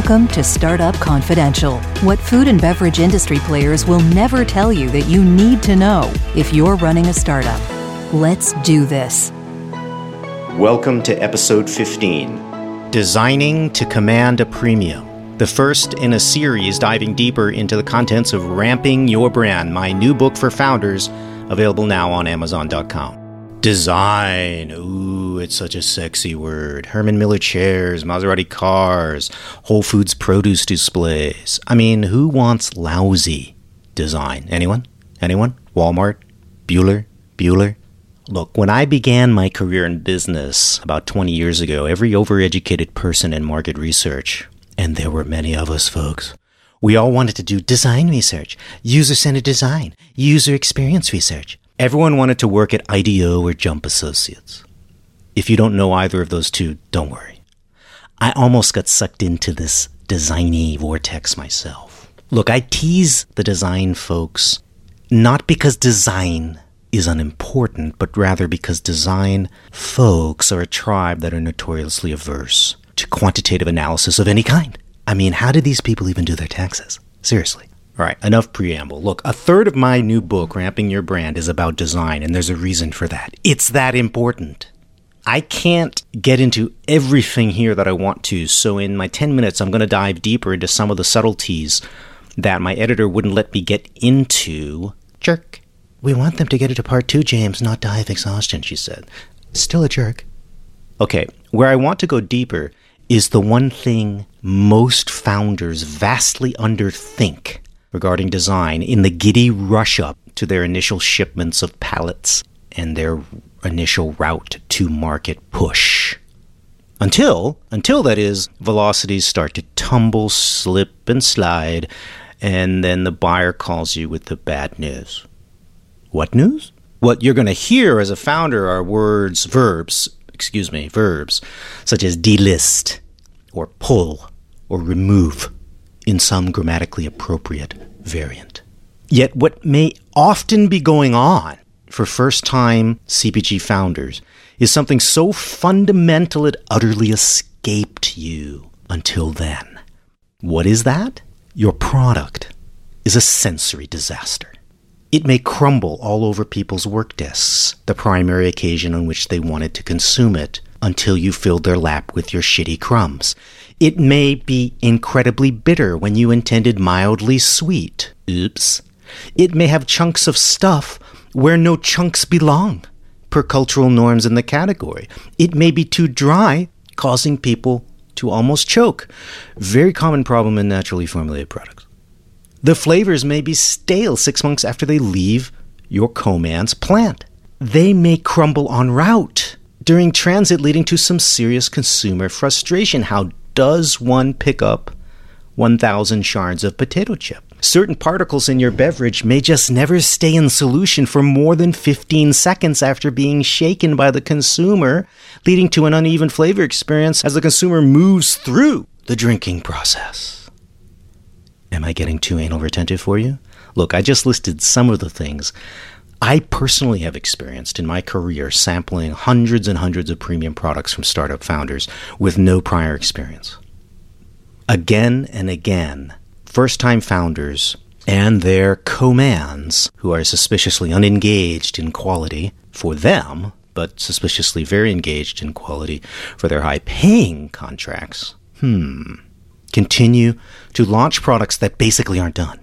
Welcome to Startup Confidential, what food and beverage industry players will never tell you that you need to know if you're running a startup. Let's do this. Welcome to episode 15 Designing to Command a Premium. The first in a series diving deeper into the contents of Ramping Your Brand, my new book for founders, available now on Amazon.com. Design. Ooh, it's such a sexy word. Herman Miller chairs, Maserati cars, Whole Foods produce displays. I mean, who wants lousy design? Anyone? Anyone? Walmart? Bueller? Bueller? Look, when I began my career in business about 20 years ago, every overeducated person in market research, and there were many of us folks, we all wanted to do design research, user centered design, user experience research. Everyone wanted to work at IDEO or Jump Associates. If you don't know either of those two, don't worry. I almost got sucked into this designy vortex myself. Look, I tease the design folks not because design is unimportant, but rather because design folks are a tribe that are notoriously averse to quantitative analysis of any kind. I mean, how did these people even do their taxes? Seriously. All right, enough preamble. Look, a third of my new book, Ramping Your Brand, is about design, and there's a reason for that. It's that important. I can't get into everything here that I want to, so in my 10 minutes, I'm going to dive deeper into some of the subtleties that my editor wouldn't let me get into. Jerk. We want them to get into part two, James, not die of exhaustion, she said. Still a jerk. Okay, where I want to go deeper is the one thing most founders vastly underthink regarding design in the giddy rush up to their initial shipments of pallets and their initial route to market push. Until, until that is, velocities start to tumble, slip, and slide, and then the buyer calls you with the bad news. What news? What you're going to hear as a founder are words, verbs, excuse me, verbs, such as delist, or pull, or remove in some grammatically appropriate variant. Yet, what may often be going on for first time CPG founders is something so fundamental it utterly escaped you until then. What is that? Your product is a sensory disaster. It may crumble all over people's work desks, the primary occasion on which they wanted to consume it, until you filled their lap with your shitty crumbs. It may be incredibly bitter when you intended mildly sweet. Oops. It may have chunks of stuff where no chunks belong, per cultural norms in the category. It may be too dry, causing people to almost choke. Very common problem in naturally formulated products. The flavors may be stale six months after they leave your co-man's plant. They may crumble en route during transit, leading to some serious consumer frustration. How does one pick up 1,000 shards of potato chip? Certain particles in your beverage may just never stay in solution for more than 15 seconds after being shaken by the consumer, leading to an uneven flavor experience as the consumer moves through the drinking process. Am I getting too anal retentive for you? Look, I just listed some of the things I personally have experienced in my career sampling hundreds and hundreds of premium products from startup founders with no prior experience. Again and again, first time founders and their co-mans who are suspiciously unengaged in quality for them, but suspiciously very engaged in quality for their high paying contracts, hmm, continue to launch products that basically aren't done.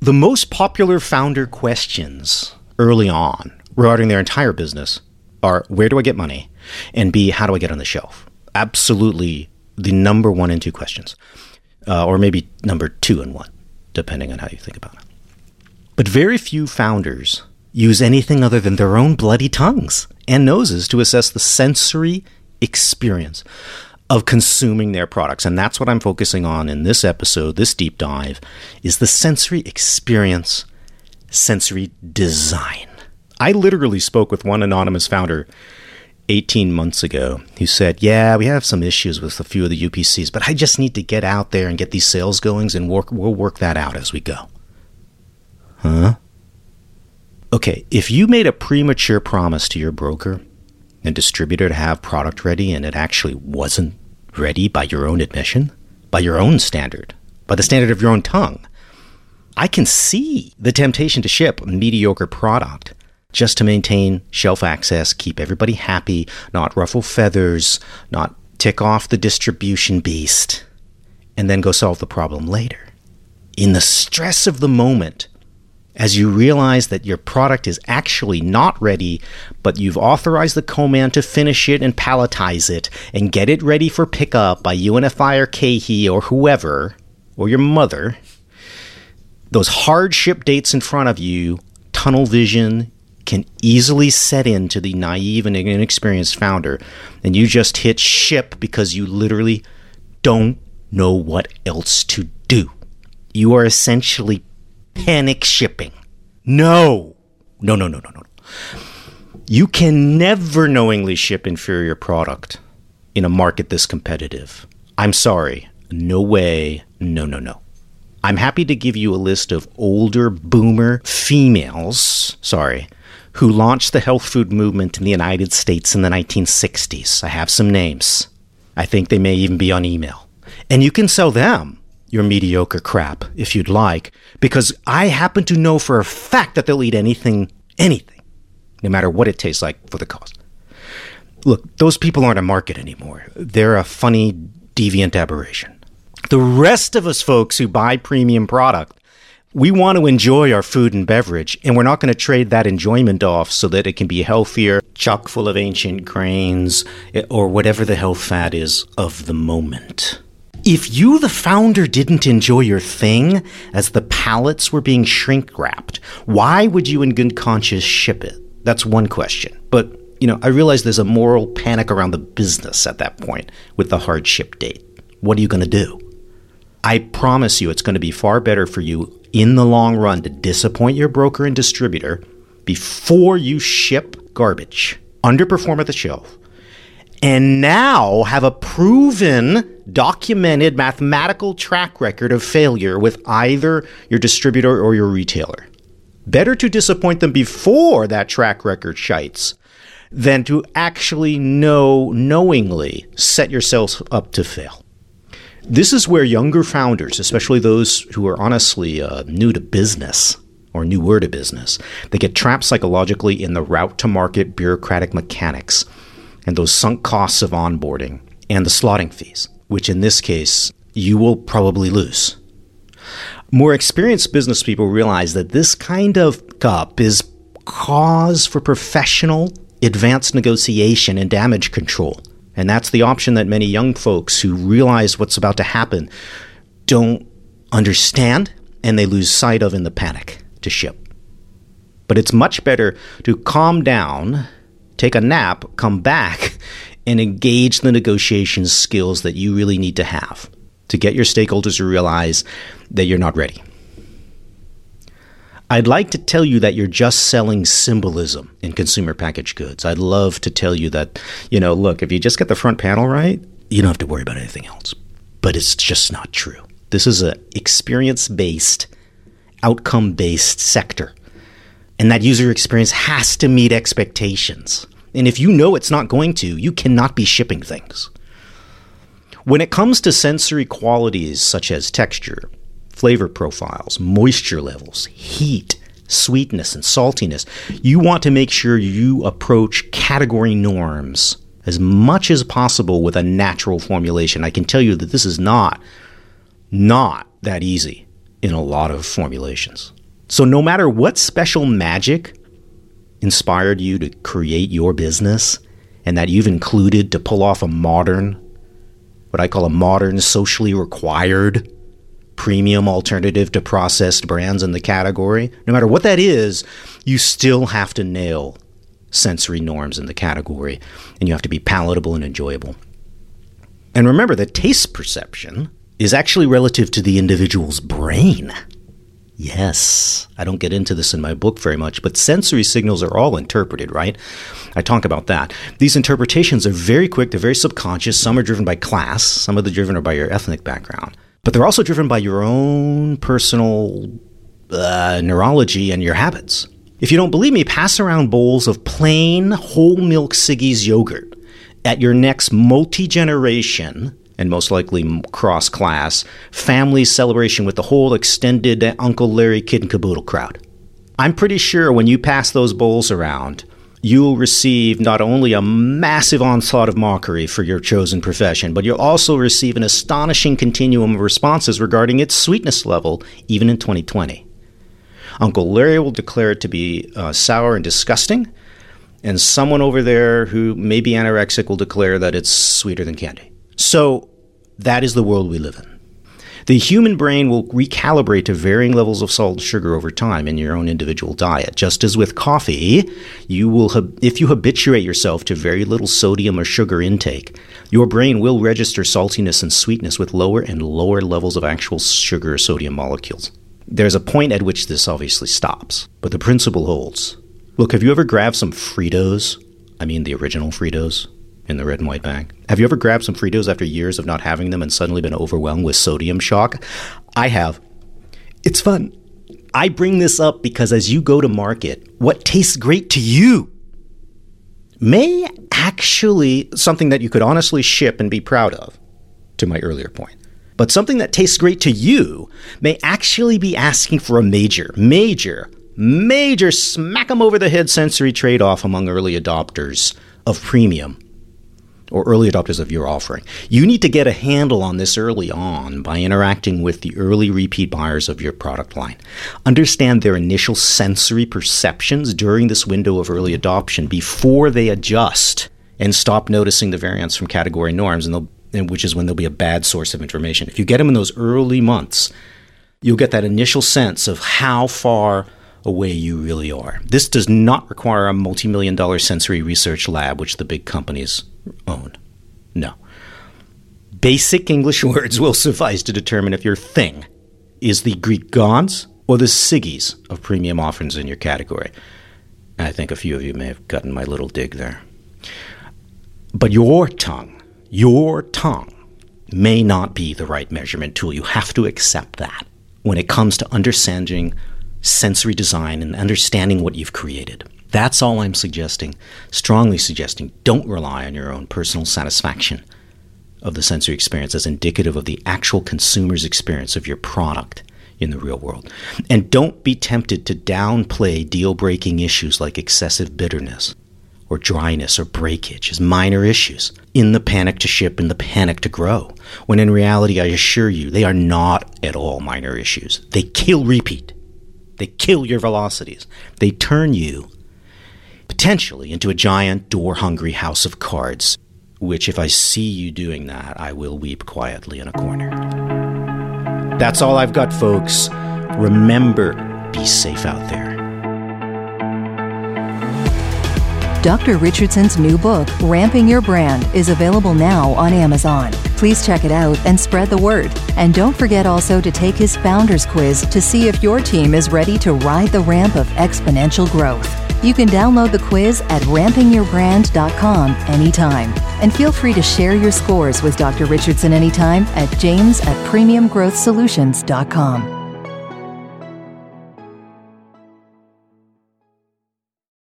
The most popular founder questions early on regarding their entire business are where do I get money? And B, how do I get on the shelf? Absolutely the number one and two questions. Uh, or maybe number two and one, depending on how you think about it. But very few founders use anything other than their own bloody tongues and noses to assess the sensory experience of consuming their products. And that's what I'm focusing on in this episode, this deep dive, is the sensory experience sensory design. I literally spoke with one anonymous founder 18 months ago who said, Yeah, we have some issues with a few of the UPCs, but I just need to get out there and get these sales goings and work, we'll work that out as we go. Huh? Okay, if you made a premature promise to your broker and distributor to have product ready and it actually wasn't ready by your own admission, by your own standard, by the standard of your own tongue. I can see the temptation to ship mediocre product just to maintain shelf access, keep everybody happy, not ruffle feathers, not tick off the distribution beast, and then go solve the problem later. In the stress of the moment, as you realize that your product is actually not ready, but you've authorized the co-man to finish it and palletize it and get it ready for pickup by UNFI or KeHE or whoever, or your mother, those hardship dates in front of you, tunnel vision can easily set in to the naive and inexperienced founder, and you just hit ship because you literally don't know what else to do. You are essentially panic shipping. No. No, no, no, no, no. You can never knowingly ship inferior product in a market this competitive. I'm sorry. No way. No, no, no. I'm happy to give you a list of older boomer females, sorry, who launched the health food movement in the United States in the 1960s. I have some names. I think they may even be on email. And you can sell them your mediocre crap if you'd like, because I happen to know for a fact that they'll eat anything, anything, no matter what it tastes like for the cost. Look, those people aren't a market anymore. They're a funny, deviant aberration. The rest of us folks who buy premium product, we want to enjoy our food and beverage, and we're not going to trade that enjoyment off so that it can be healthier, chock full of ancient grains, eh, or whatever the health fad is of the moment. If you, the founder, didn't enjoy your thing as the pallets were being shrink wrapped, why would you in good conscience ship it? That's one question. But, you know, I realize there's a moral panic around the business at that point with the hard ship date. What are you going to do? I promise you it's going to be far better for you in the long run to disappoint your broker and distributor before you ship garbage, underperform at the shelf, and now have a proven, documented mathematical track record of failure with either your distributor or your retailer. Better to disappoint them before that track record shites than to actually know knowingly set yourselves up to fail. This is where younger founders, especially those who are honestly uh, new to business or newer to business, they get trapped psychologically in the route to market bureaucratic mechanics and those sunk costs of onboarding and the slotting fees, which in this case you will probably lose. More experienced business people realize that this kind of cup is cause for professional advanced negotiation and damage control. And that's the option that many young folks who realize what's about to happen don't understand and they lose sight of in the panic to ship. But it's much better to calm down take a nap, come back, and engage the negotiation skills that you really need to have to get your stakeholders to realize that you're not ready. I'd like to tell you that you're just selling symbolism in consumer packaged goods. I'd love to tell you that, you know, look, if you just get the front panel right, you don't have to worry about anything else. But it's just not true. This is an experience based, outcome based sector. And that user experience has to meet expectations. And if you know it's not going to, you cannot be shipping things. When it comes to sensory qualities such as texture, flavor profiles, moisture levels, heat, sweetness, and saltiness, you want to make sure you approach category norms as much as possible with a natural formulation. I can tell you that this is not not that easy in a lot of formulations. So no matter what special magic inspired you to create your business and that you've included to pull off a modern, what I call a modern, socially required premium alternative to processed brands in the category, no matter what that is, you still have to nail sensory norms in the category and you have to be palatable and enjoyable. And remember that taste perception is actually relative to the individual's brain. Yes, I don't get into this in my book very much, but sensory signals are all interpreted, right? I talk about that. These interpretations are very quick, they're very subconscious. Some are driven by class, some of them driven are by your ethnic background, but they're also driven by your own personal uh, neurology and your habits. If you don't believe me, pass around bowls of plain whole milk Siggi's yogurt at your next multi generation and most likely cross class, family celebration with the whole extended Uncle Larry Kid and Caboodle crowd. I'm pretty sure when you pass those bowls around, you'll receive not only a massive onslaught of mockery for your chosen profession, but you'll also receive an astonishing continuum of responses regarding its sweetness level, even in 2020. Uncle Larry will declare it to be uh, sour and disgusting, and someone over there who may be anorexic will declare that it's sweeter than candy. So that is the world we live in. The human brain will recalibrate to varying levels of salt and sugar over time in your own individual diet. Just as with coffee, you will if you habituate yourself to very little sodium or sugar intake, your brain will register saltiness and sweetness with lower and lower levels of actual sugar or sodium molecules. There's a point at which this obviously stops, but the principle holds. Look, have you ever grabbed some Fritos? I mean the original Fritos in the red and white bag. Have you ever grabbed some Fritos after years of not having them and suddenly been overwhelmed with sodium shock? I have. It's fun. I bring this up because as you go to market, what tastes great to you may actually something that you could honestly ship and be proud of, to my earlier point. But something that tastes great to you may actually be asking for a major, major, major smack 'em over the head sensory trade off among early adopters of premium or early adopters of your offering. You need to get a handle on this early on by interacting with the early repeat buyers of your product line. Understand their initial sensory perceptions during this window of early adoption before they adjust and stop noticing the variance from category norms, and which is when there'll be a bad source of information. If you get them in those early months, you'll get that initial sense of how far away you really are. This does not require a multi million dollar sensory research lab, which the big companies own. No. Basic English words will suffice to determine if your thing is the Greek gods or the Siggis of premium offerings in your category. I think a few of you may have gotten my little dig there. But your tongue, your tongue, may not be the right measurement tool. You have to accept that when it comes to understanding sensory design and understanding what you've created. That's all I'm suggesting, strongly suggesting. Don't rely on your own personal satisfaction of the sensory experience as indicative of the actual consumer's experience of your product in the real world. And don't be tempted to downplay deal breaking issues like excessive bitterness or dryness or breakage as minor issues in the panic to ship and the panic to grow, when in reality, I assure you, they are not at all minor issues. They kill repeat. They kill your velocities. They turn you potentially into a giant door hungry house of cards, which, if I see you doing that, I will weep quietly in a corner. That's all I've got, folks. Remember, be safe out there. Dr. Richardson's new book, Ramping Your Brand, is available now on Amazon. Please check it out and spread the word. And don't forget also to take his Founders Quiz to see if your team is ready to ride the ramp of exponential growth. You can download the quiz at rampingyourbrand.com anytime. And feel free to share your scores with Dr. Richardson anytime at james at premiumgrowthsolutions.com.